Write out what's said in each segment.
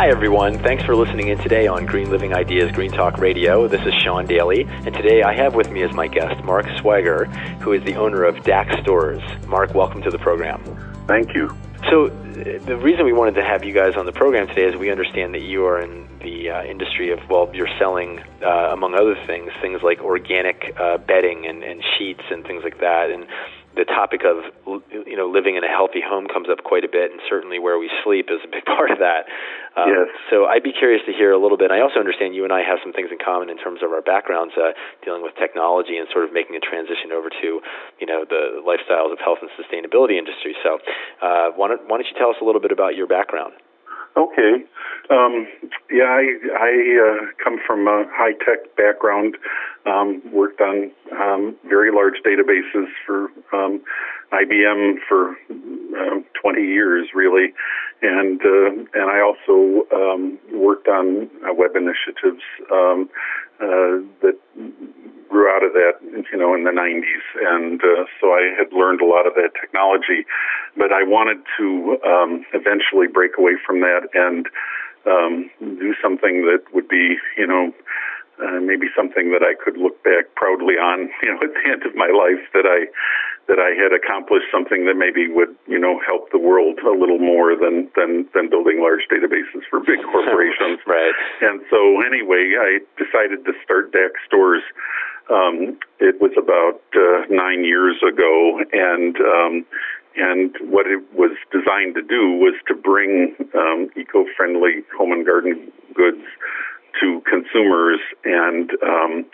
Hi, everyone. Thanks for listening in today on Green Living Ideas Green Talk Radio. This is Sean Daily, and today I have with me as my guest Mark Sweiger, who is the owner of DAX Stores. Mark, welcome to the program. Thank you. So, the reason we wanted to have you guys on the program today is we understand that you are in the uh, industry of, well, you're selling, uh, among other things, things like organic uh, bedding and, and sheets and things like that. And the topic of you know living in a healthy home comes up quite a bit, and certainly where we sleep is a big part of that. Um, yes. So I'd be curious to hear a little bit. I also understand you and I have some things in common in terms of our backgrounds, uh, dealing with technology and sort of making a transition over to you know the lifestyles of health and sustainability industry. So uh, why don't why don't you tell us a little bit about your background? Okay. Um, yeah, I, I uh, come from a high tech background. Um, worked on um, very large databases for um, IBM for uh, 20 years, really, and uh, and I also um, worked on uh, web initiatives um, uh, that grew out of that, you know, in the 90s, and uh, so I had learned a lot of that technology, but I wanted to um, eventually break away from that and um, do something that would be, you know, uh, maybe something that I could look back proudly on, you know, at the end of my life that I that I had accomplished something that maybe would, you know, help the world a little more than than than building large databases for big corporations. right. And so anyway, I decided to start DAX stores. Um, it was about uh, nine years ago, and um, and what it was designed to do was to bring um, eco-friendly home and garden goods to consumers and um,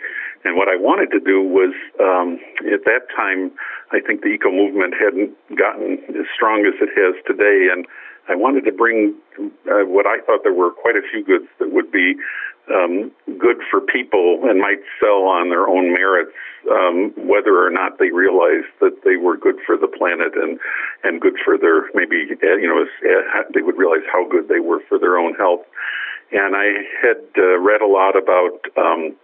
and what I wanted to do was um, at that time I think the eco movement hadn't gotten as strong as it has today and I wanted to bring uh, what I thought there were quite a few goods that would be um, good for people and might sell on their own merits, um, whether or not they realized that they were good for the planet and and good for their maybe uh, you know uh, they would realize how good they were for their own health. And I had uh, read a lot about um,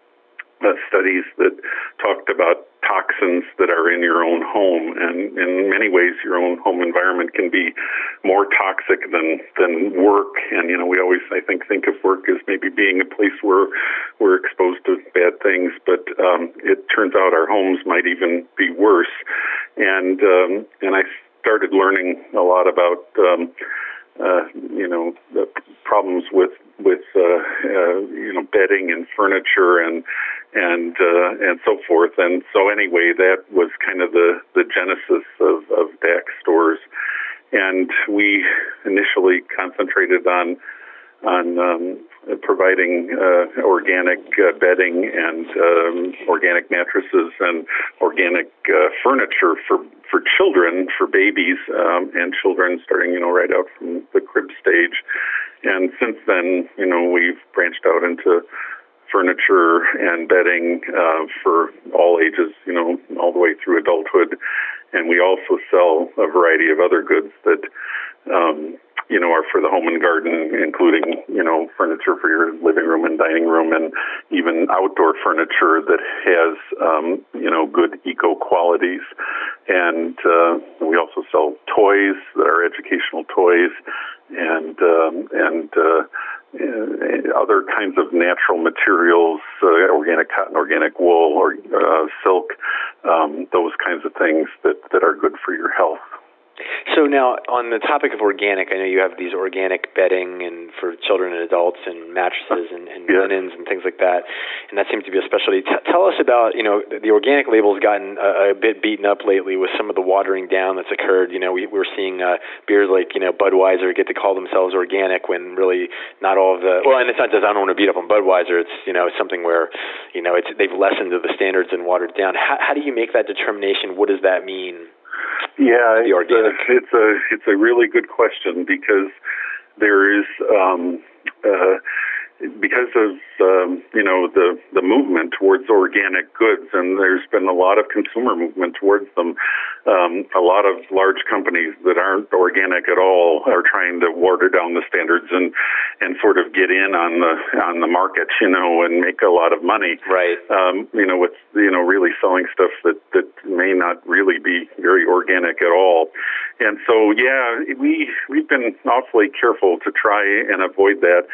uh, studies that talked about toxins that are in your own home, and in many ways, your own home environment can be more toxic than than work. And you know, we always, I think, think of work as maybe being a place where we're exposed to bad things, but um, it turns out our homes might even be worse. And um, and I started learning a lot about. Um, uh, you know, the problems with with uh, uh, you know bedding and furniture and and uh, and so forth. And so anyway, that was kind of the the genesis of, of DAX stores. And we initially concentrated on on um, providing uh, organic uh, bedding and um, organic mattresses and organic uh, furniture for for children, for babies um, and children, starting you know right out from the crib stage. And since then, you know, we've branched out into furniture and bedding uh, for all ages, you know, all the way through adulthood. And we also sell a variety of other goods that um, you know, are for the home and garden, including, you know, furniture for your living room and dining room and even outdoor furniture that has, um, you know, good eco qualities. And uh, we also sell toys that are educational toys and, um, and, uh, other kinds of natural materials, uh, organic cotton, organic wool, or uh, silk, um, those kinds of things that, that are good for your health. So now, on the topic of organic, I know you have these organic bedding and for children and adults, and mattresses and, and Yeah. linens and things like that, and that seems to be a specialty. T- tell us about you know the organic label's gotten a, a bit beaten up lately with some of the watering down that's occurred. You know, we, we're seeing uh, beers like you know Budweiser get to call themselves organic when really not all of the well, and it's not just I don't want to beat up on Budweiser. It's you know it's something where you know it's they've lessened the standards and watered down. How, how do you make that determination? What does that mean? Yeah, The it's a, it's a it's a really good question because there is um, uh, because of um, you know the the movement towards organic goods, and there's been a lot of consumer movement towards them. Um, a lot of large companies that aren't organic at all are trying to water down the standards and and sort of get in on the on the market, you know, and make a lot of money Right. um, you know, with you know really selling stuff that that may not really be very organic at all. And so, yeah, we we've been awfully careful to try and avoid that.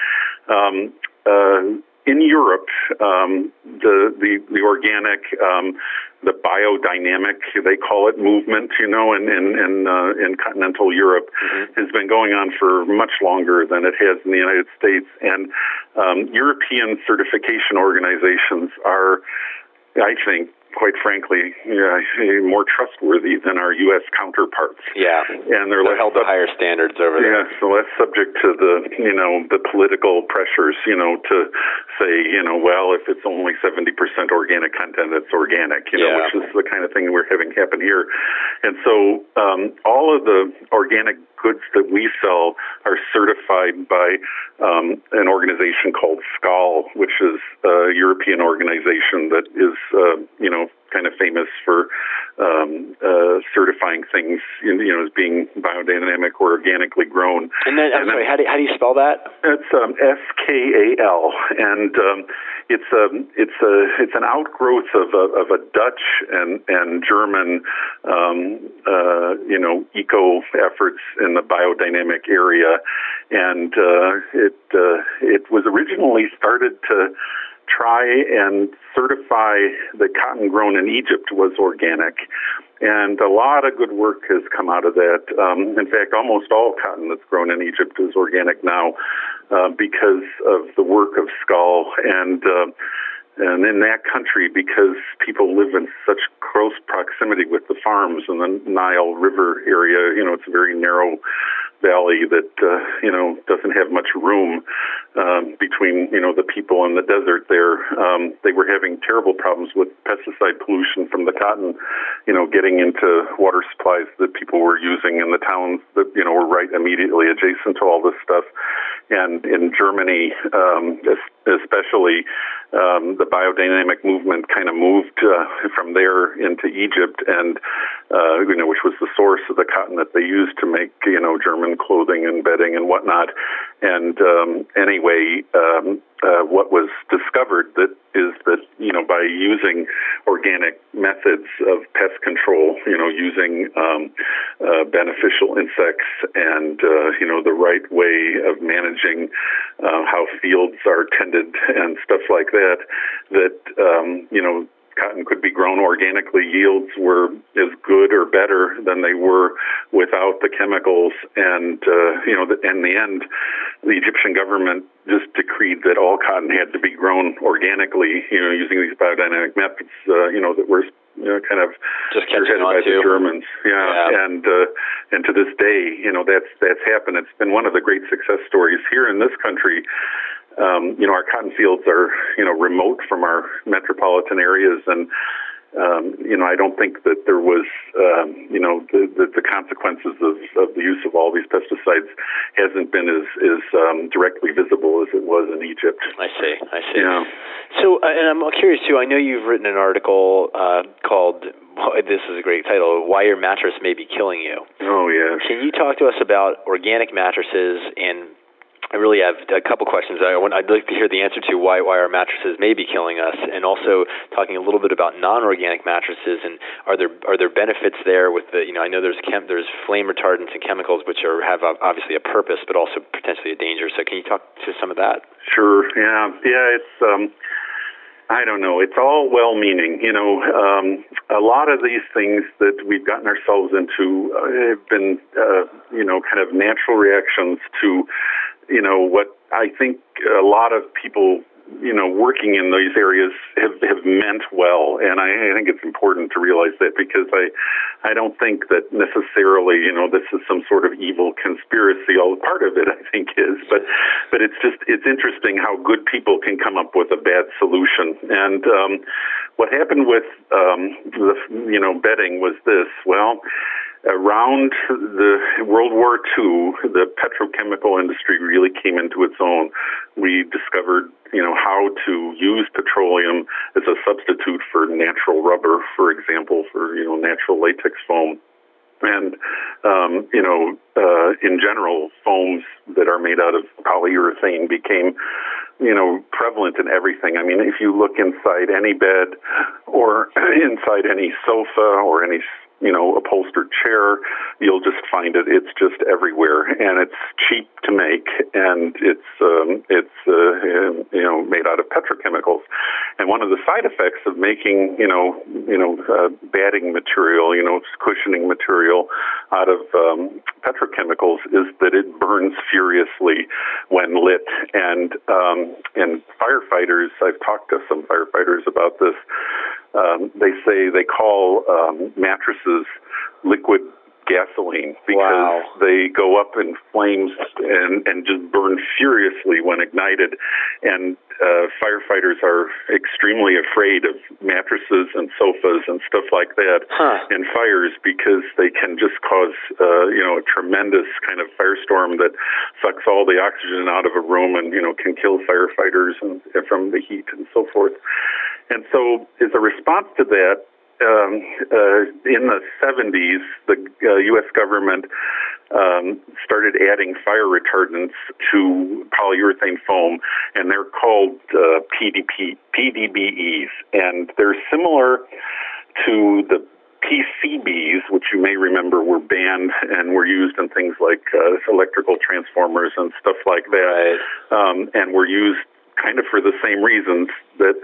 Um, uh, in Europe, um, the the the organic, um, the biodynamic, they call it movement, you know, in in in, uh, in continental Europe has been going on for much longer than it has in the United States. And um, European certification organizations are, I think, quite frankly, yeah, more trustworthy than our U.S. counterparts. Yeah. And they're, They're held to higher standards over there. yeah, so less subject to the you know the political pressures, you know, to say you know, well, if it's only seventy percent organic content, it's organic, you know, Yeah. which is the kind of thing we're having happen here. And so um, all of the organic goods that we sell are certified by um, an organization called SKAL, which is a European organization that is uh, you know kind of famous for um, uh, certifying things, you know, as being biodynamic or organically grown. And then, I'm And then- how do, how do you spell that? It's um, S K A L, and um, it's a it's a it's an outgrowth of a, of a Dutch and and German, um, uh, you know, eco efforts in the biodynamic area, and uh, it uh, it was originally started to try and certify that cotton grown in Egypt was organic. And a lot of good work has come out of that. Um, in fact, almost all cotton that's grown in Egypt is organic now uh, because of the work of SKAL and uh, and in that country because people live in such close proximity with the farms in the Nile River area. You know, it's a very narrow valley that uh, you know doesn't have much room um, between you know the people and the desert there. Um, they were having terrible problems with pesticide pollution from the cotton, you know, getting into water supplies that people were using in the towns that you know were right immediately adjacent to all this stuff. And in Germany, um, especially, um, the biodynamic movement kind of moved uh, from there into Egypt, and uh, you know, which was the source of the cotton that they used to make you know German clothing and bedding and whatnot. And um, anyway, um, uh, what was discovered that is that you know by using organic methods of pest control, you know, using um, uh, beneficial insects and uh, you know the right way of managing uh, how fields are tended and stuff like that, that um, you know cotton could be grown organically, yields were as good or better than they were without the chemicals. And uh, you know, the, in the end, the Egyptian government just decreed that all cotton had to be grown organically. You know, using these biodynamic methods. Uh, you know, that were you know, kind of Just spearheaded on by to. the Germans. Yeah, Yeah. and uh, and to this day, you know, that's that's happened. It's been one of the great success stories here in this country um, you know, our cotton fields are, you know, remote from our metropolitan areas, and um, you know, I don't think that there was, um, you know, the, the, the consequences of, of the use of all these pesticides hasn't been as, as um, directly visible as it was in Egypt. I see. I see. Yeah. So, uh, and I'm curious too. I know you've written an article uh, called. This is a great title. Why your mattress may be killing you. Oh yeah. Can you talk to us about organic mattresses and I really have a couple questions. I want, I'd like to hear the answer to why why our mattresses may be killing us, and also talking a little bit about non-organic mattresses and are there are there benefits there with the you know I know there's chem, there's flame retardants and chemicals which are have obviously a purpose but also potentially a danger. So can you talk to some of that? Sure. Yeah. Yeah. It's um, I don't know. It's all well-meaning. You know, um, a lot of these things that we've gotten ourselves into uh, have been, uh, you know, kind of natural reactions to, you know, what I think a lot of people you know, working in these areas have, have meant well. And I, I think it's important to realize that because I, I don't think that necessarily, you know, this is some sort of evil conspiracy. All part of it, I think, is, but, but it's just, it's interesting how good people can come up with a bad solution. And, um, what happened with, um, the, you know, betting was this, well, around the World War II, the petrochemical industry really came into its own. We discovered, you know, how to use petroleum as a substitute for natural rubber, for example, for you know natural latex foam. And um, you know, uh, in general, foams that are made out of polyurethane became you know, prevalent in everything. I mean, if you look inside any bed or inside any sofa or any you know, upholstered chair, you'll just find it. It's just everywhere, and it's cheap to make, and it's um, it's uh, you know made out of petrochemicals. And one of the side effects of making you know you know uh, batting material, you know, cushioning material out of um, petrochemicals is that it burns furiously when lit, and um, and firefighters. I've talked to some firefighters about this um, they say they call um, mattresses liquid gasoline because wow. they go up in flames and and just burn furiously when ignited and uh, firefighters are extremely afraid of mattresses and sofas and stuff like that huh. in fires because they can just cause uh, you know a tremendous kind of firestorm that sucks all the oxygen out of a room and you know can kill firefighters and, and from the heat and so forth and so, as a response to that, um, uh, in the 70s, the uh, U.S. government um, started adding fire retardants to polyurethane foam, and they're called uh, PDP, PDBEs, and they're similar to the PCBs, which you may remember were banned and were used in things like uh, electrical transformers and stuff like that, right. um, and were used kind of for the same reasons that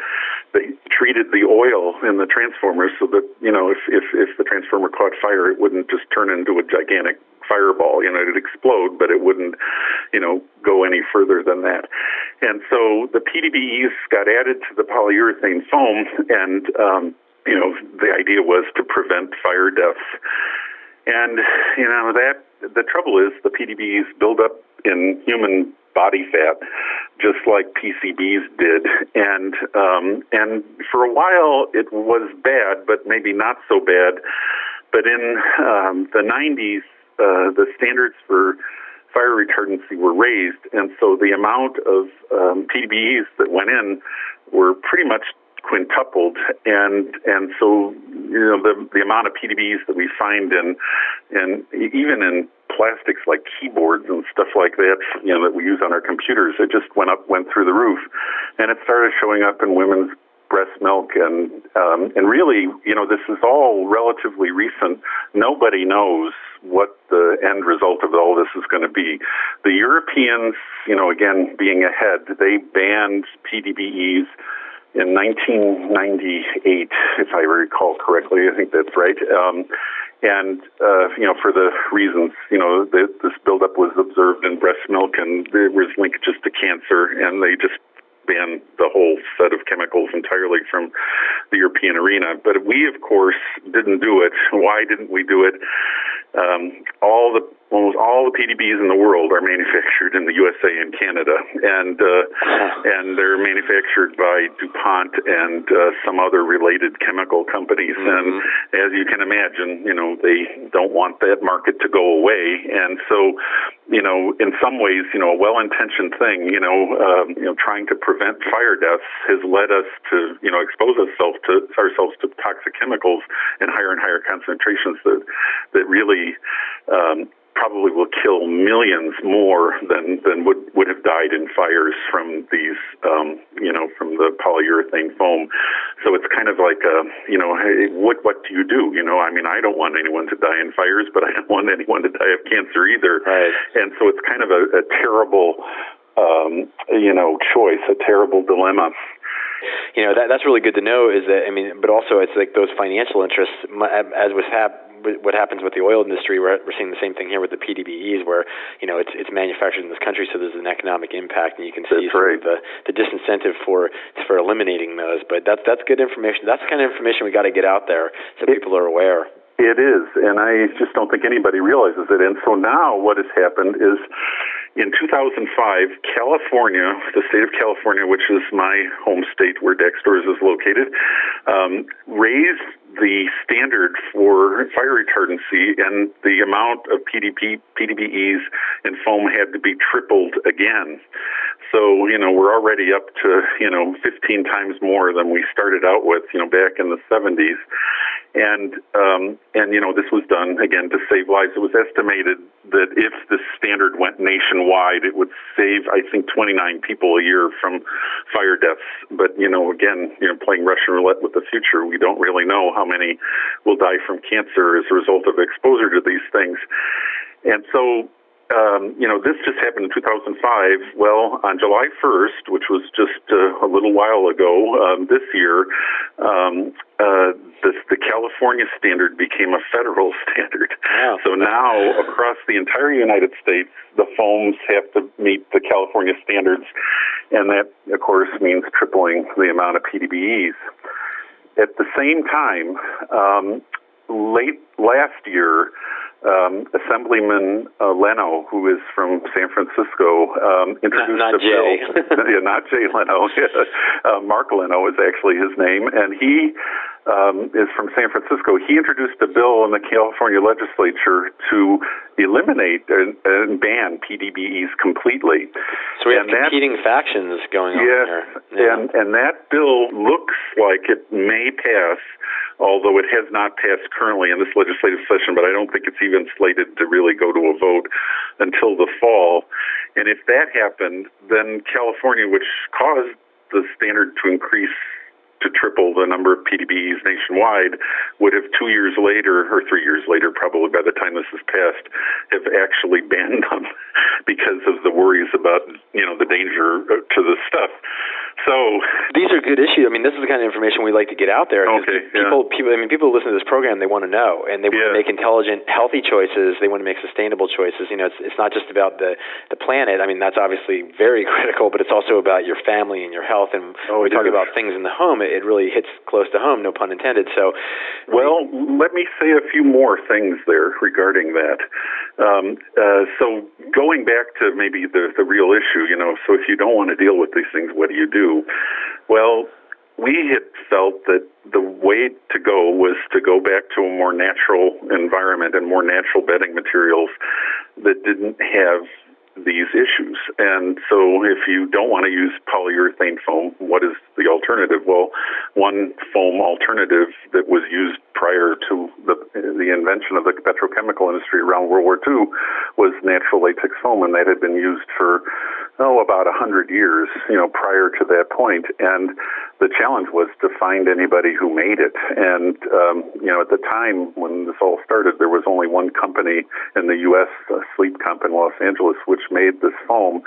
they treated the oil in the transformers so that you know if if if the transformer caught fire it wouldn't just turn into a gigantic fireball. You know it'd explode but it wouldn't you know go any further than that. And so the PDBEs got added to the polyurethane foam and um you know the idea was to prevent fire deaths. And you know that the trouble is the PDBs build up in human body fat, just like PCBs did. And um, and for a while it was bad, but maybe not so bad. But in um, the 90s, uh, the standards for fire retardancy were raised, and so the amount of um, PDBs that went in were pretty much quintupled, and and so you know the the amount of PDBs that we find in and even in plastics like keyboards and stuff like that, you know, that we use on our computers, it just went up, went through the roof, and it started showing up in women's breast milk and um, and really, you know, this is all relatively recent. Nobody knows what the end result of all this is going to be. The Europeans, you know, again being ahead, they banned PDBEs in 1998, if I recall correctly. I think that's right. Um, and uh, you know, for the reasons you know, the, this buildup was observed in breast milk, and there was linkages to cancer, and they just banned the whole set of chemicals entirely from the European arena. But we, of course, didn't do it. Why didn't we do it? Um, all the almost all the PDBs in the world are manufactured in the USA and Canada, and uh, and they're manufactured by DuPont and uh, some other related chemical companies. Mm-hmm. And as you can imagine, you know they don't want that market to go away, and so you know in some ways, you know a well-intentioned thing, you know um, you know trying to prevent fire deaths has led us to you know expose ourselves to ourselves to toxic chemicals in higher and higher concentrations that that really um, probably will kill millions more than than would would have died in fires from these um, you know from the polyurethane foam. So it's kind of like a you know hey, what what do you do? You know I mean I don't want anyone to die in fires, but I don't want anyone to die of cancer either. Right. And so it's kind of a, a terrible um, you know choice, a terrible dilemma. you know that that's really good to know. Is that I mean, but also it's like those financial interests, as was hap- what happens with the oil industry. We're, we're seeing the same thing here with the PDBEs, where you know it's it's manufactured in this country, so there's an economic impact, and you can see right. the the disincentive for for eliminating those. But that's that's good information. That's the kind of information we got to get out there so it, people are aware. It is, and I just don't think anybody realizes it. And so now what has happened is in 2005, California, the state of California, which is my home state where Dax Stores is located, um, raised the standard for fire retardancy, and the amount of PDP, PDBEs and foam had to be tripled again. So, you know, we're already up to, you know, 15 times more than we started out with, you know, back in the 70s. And, um, and, you know, this was done again to save lives. It was estimated that if the standard went nationwide, it would save, I think, 29 people a year from fire deaths. But, you know, again, you know, playing Russian roulette with the future, we don't really know how many will die from cancer as a result of exposure to these things. And so um, you know, this just happened in 2005. Well, on July 1st, which was just uh, a little while ago um, this year, um, uh, this, the California standard became a federal standard. Wow. So now, across the entire United States, the foams have to meet the California standards, and that, of course, means tripling the amount of PDBEs. At the same time, um, late last year, um, Assemblyman uh, Leno, who is from San Francisco, um, introduced not, not a Jay. bill. yeah, not Jay Leno. uh, Mark Leno is actually his name, and he um, is from San Francisco. He introduced a bill in the California legislature to eliminate and, and ban PDBEs completely. So we have and competing that, factions going on yes, here. Yeah. And, and that bill looks like it may pass although it has not passed currently in this legislative session, but I don't think it's even slated to really go to a vote until the fall. And if that happened, then California, which caused the standard to increase to triple the number of PDBs nationwide, would have two years later, or three years later, probably by the time this is passed, have actually banned them because of the worries about, you know, the danger uh, to the stuff. So these are good issues. I mean, this is the kind of information we like to get out there. Okay. People, yeah. people. I mean, people who listen to this program, they want to know, and they want yeah. to make intelligent, healthy choices. They want to make sustainable choices. You know, it's it's not just about the the planet. I mean, that's obviously very critical, but it's also about your family and your health. And oh, when we talk is. about things in the home, it, it really hits close to home. No pun intended. So, well, let me say a few more things there regarding that. Um, uh, so, going back to maybe the the real issue, you know, so if you don't want to deal with these things, what do you do? Well, we had felt that the way to go was to go back to a more natural environment and more natural bedding materials that didn't have these issues. And so if you don't want to use polyurethane foam, what is the alternative? Well, one foam alternative that was used prior to the, the invention of the petrochemical industry around World War II was natural latex foam, and that had been used for oh, about a hundred years, you know, prior to that point. And the challenge was to find anybody who made it. And um, you know, at the time when this all started, there was only one company in the U.S., uh, Sleep Comp in Los Angeles, which made this foam.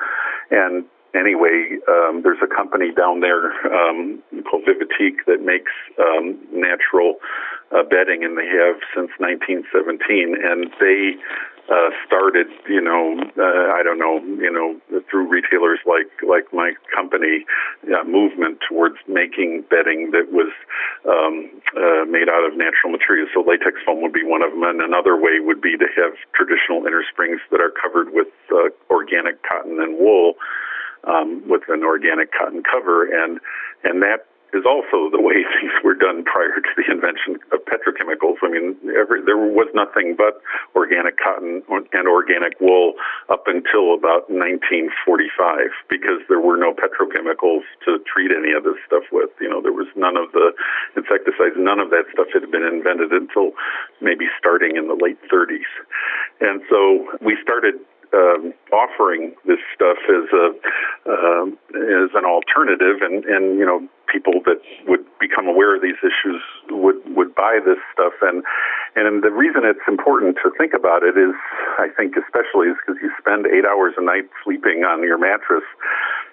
And anyway, um, there's a company down there um, called Vivetique that makes um, natural uh, bedding, and they have since 1917. And they uh, started, you know, uh, I don't know, you know, through retailers like like my company, uh, movement towards making bedding that was um, uh, made out of natural materials. So latex foam would be one of them, and another way would be to have traditional inner springs that are covered with uh, organic cotton and wool. Um, with an organic cotton cover, and and that is also the way things were done prior to the invention of petrochemicals. I mean, every, there was nothing but organic cotton and organic wool up until about 1945 because there were no petrochemicals to treat any of this stuff with. You know, there was none of the insecticides, none of that stuff had been invented until maybe starting in the late 30s. And so we started um, offering this stuff as a uh, as an alternative, and and you know people that would become aware of these issues would would buy this stuff, and and the reason it's important to think about it is, I think especially is because you spend eight hours a night sleeping on your mattress,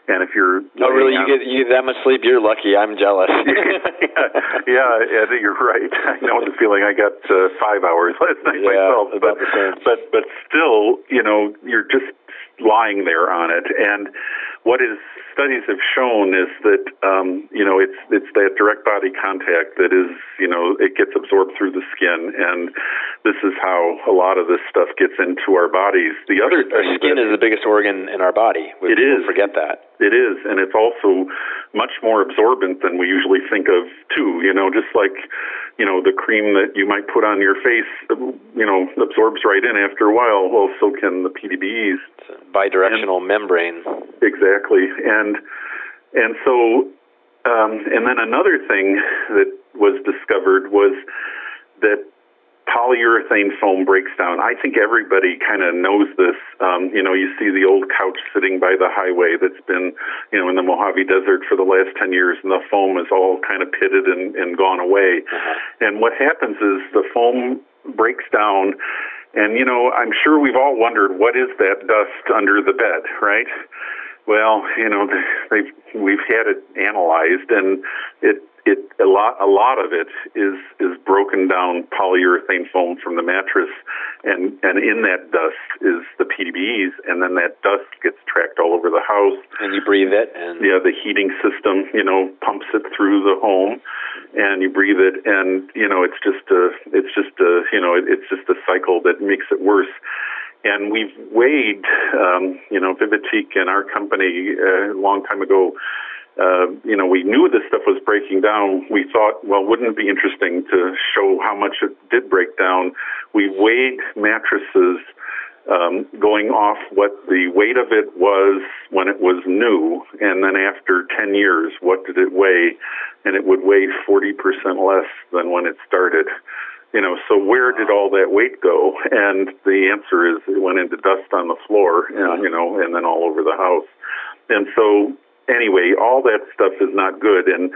And if you're oh really you get you get that much sleep, you're lucky. I'm jealous. yeah, yeah, you're right. I know the feeling. I got uh, five hours last night yeah, myself, but but but still, you know, you're just lying there on it. And what is studies have shown is that um, you know it's it's that direct body contact that is you know it gets absorbed through the skin, and this is how a lot of this stuff gets into our bodies. The other our skin is the biggest organ in our body. We it is. Forget that. It is, and it's also much more absorbent than we usually think of too. You know, just like you know the cream that you might put on your face, you know, absorbs right in after a while. Well, so can the PDBs. It's a bidirectional and, membrane. Exactly, and and so um, and then another thing that was discovered was that polyurethane foam breaks down. I think everybody kind of knows this. Um, you know, you see the old couch sitting by the highway that's been, you know, in the Mojave Desert for the last 10 years, and the foam is all kind of pitted and, and gone away. Uh-huh. And what happens is the foam breaks down, and, you know, I'm sure we've all wondered what is that dust under the bed, right? Well, you know, they've we've had it analyzed, and it it a lot a lot of it is is broken down polyurethane foam from the mattress and and in that dust is the PDBs and then that dust gets tracked all over the house. And you breathe it and yeah the heating system you know pumps it through the home and you breathe it and you know it's just a it's just a you know it, it's just a cycle that makes it worse and we've weighed um you know Vivetique and our company uh, a long time ago uh, you know, we knew this stuff was breaking down. We thought, well, wouldn't it be interesting to show how much it did break down? We weighed mattresses um, going off what the weight of it was when it was new, and then after 10 years, what did it weigh? And it would weigh 40% less than when it started. You know, so where did all that weight go? And the answer is it went into dust on the floor, uh, and, you know, and then all over the house. And so anyway, all that stuff is not good. And,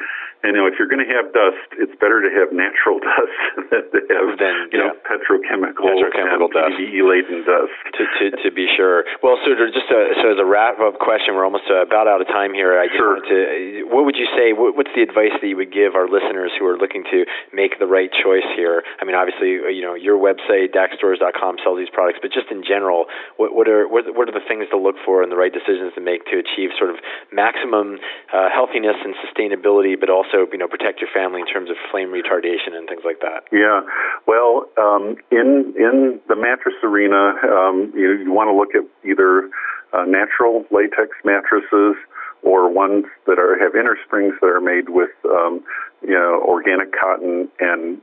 you know, if you're going to have dust, it's better to have natural dust than to have then, you yeah. know petrochemical, petrochemical dust, laden dust. To, to to be sure. Well, so just a, so as a wrap up question, we're almost uh, about out of time here. I sure. to. What would you say? What, what's the advice that you would give our listeners who are looking to make the right choice here? I mean, obviously, uh, you know, your website DAXstores.com sells these products, but just in general, what, what are what, what are the things to look for and the right decisions to make to achieve sort of maximum uh, healthiness and sustainability, but also you know protect your family in terms of flame retardation and things like that. Yeah, well, um, in in the mattress arena, um, you you want to look at either uh, natural latex mattresses or ones that are have inner springs that are made with um, you know organic cotton and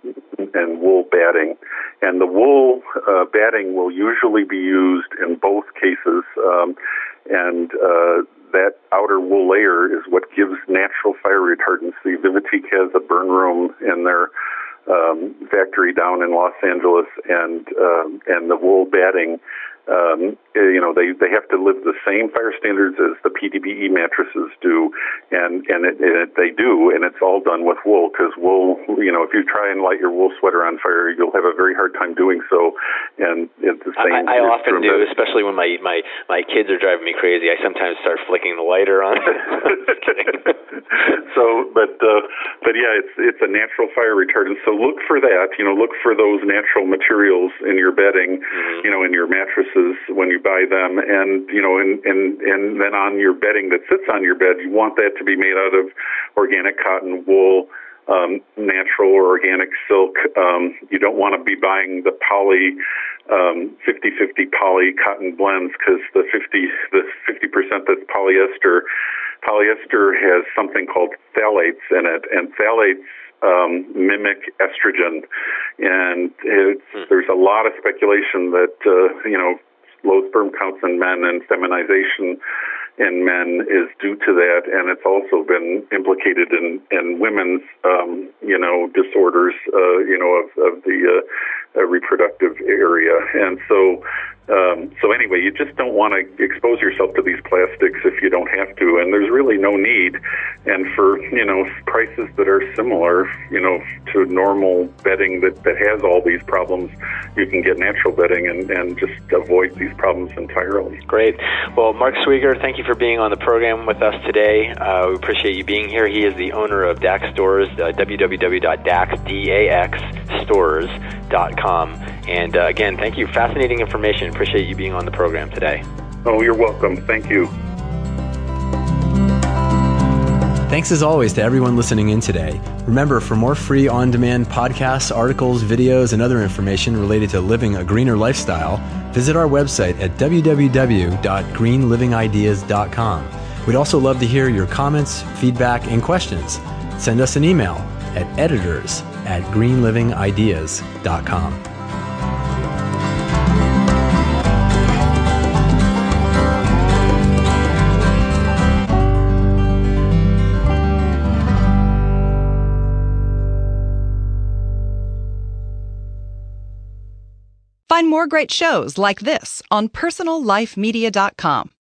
and wool batting, and the wool uh, batting will usually be used in both cases, um, and uh, that outer wool layer is what gives natural fire retardancy. Vivetique has a burn room in their um, factory down in Los Angeles, and um, and the wool batting um, you know, they, they have to live the same fire standards as the PDBE mattresses do, and and it, it, they do, and it's all done with wool because wool, you know, if you try and light your wool sweater on fire, you'll have a very hard time doing so, and it's the same. I, I often do, especially when my my my kids are driving me crazy. I sometimes start flicking the lighter on. so, but uh, but yeah, it's it's a natural fire retardant. So look for that. You know, look for those natural materials in your bedding. Mm-hmm. You know, in your mattress when you buy them, and you know, and and and then on your bedding that sits on your bed, you want that to be made out of organic cotton, wool, um, natural or organic silk. Um, you don't want to be buying the poly um, 50-50 poly cotton blends because the 50 the 50 percent that's polyester. Polyester has something called phthalates in it, and phthalates um, mimic estrogen, and it's, hmm. there's a lot of speculation that uh, you know low sperm counts in men and feminization in men is due to that, and it's also been implicated in in women's um, you know disorders, uh, you know of, of the uh, a reproductive area. And so um, so anyway, you just don't want to expose yourself to these plastics if you don't have to, and there's really no need. And for you know prices that are similar, you know, to normal bedding that that has all these problems, you can get natural bedding and and just avoid these problems entirely. Great. Well, Mark Sweiger, thank you for being on the program with us today. Uh, we appreciate you being here. He is the owner of Dax Stores, uh, www.daxstores.com. And uh, again, thank you. Fascinating information. Appreciate you being on the program today. Oh, you're welcome. Thank you. Thanks as always to everyone listening in today. Remember, for more free on demand podcasts, articles, videos, and other information related to living a greener lifestyle, visit our website at www.greenlivingideas.com. We'd also love to hear your comments, feedback, and questions. Send us an email at editors at greenlivingideas.com. Find more great shows like this on personallifemedia.com.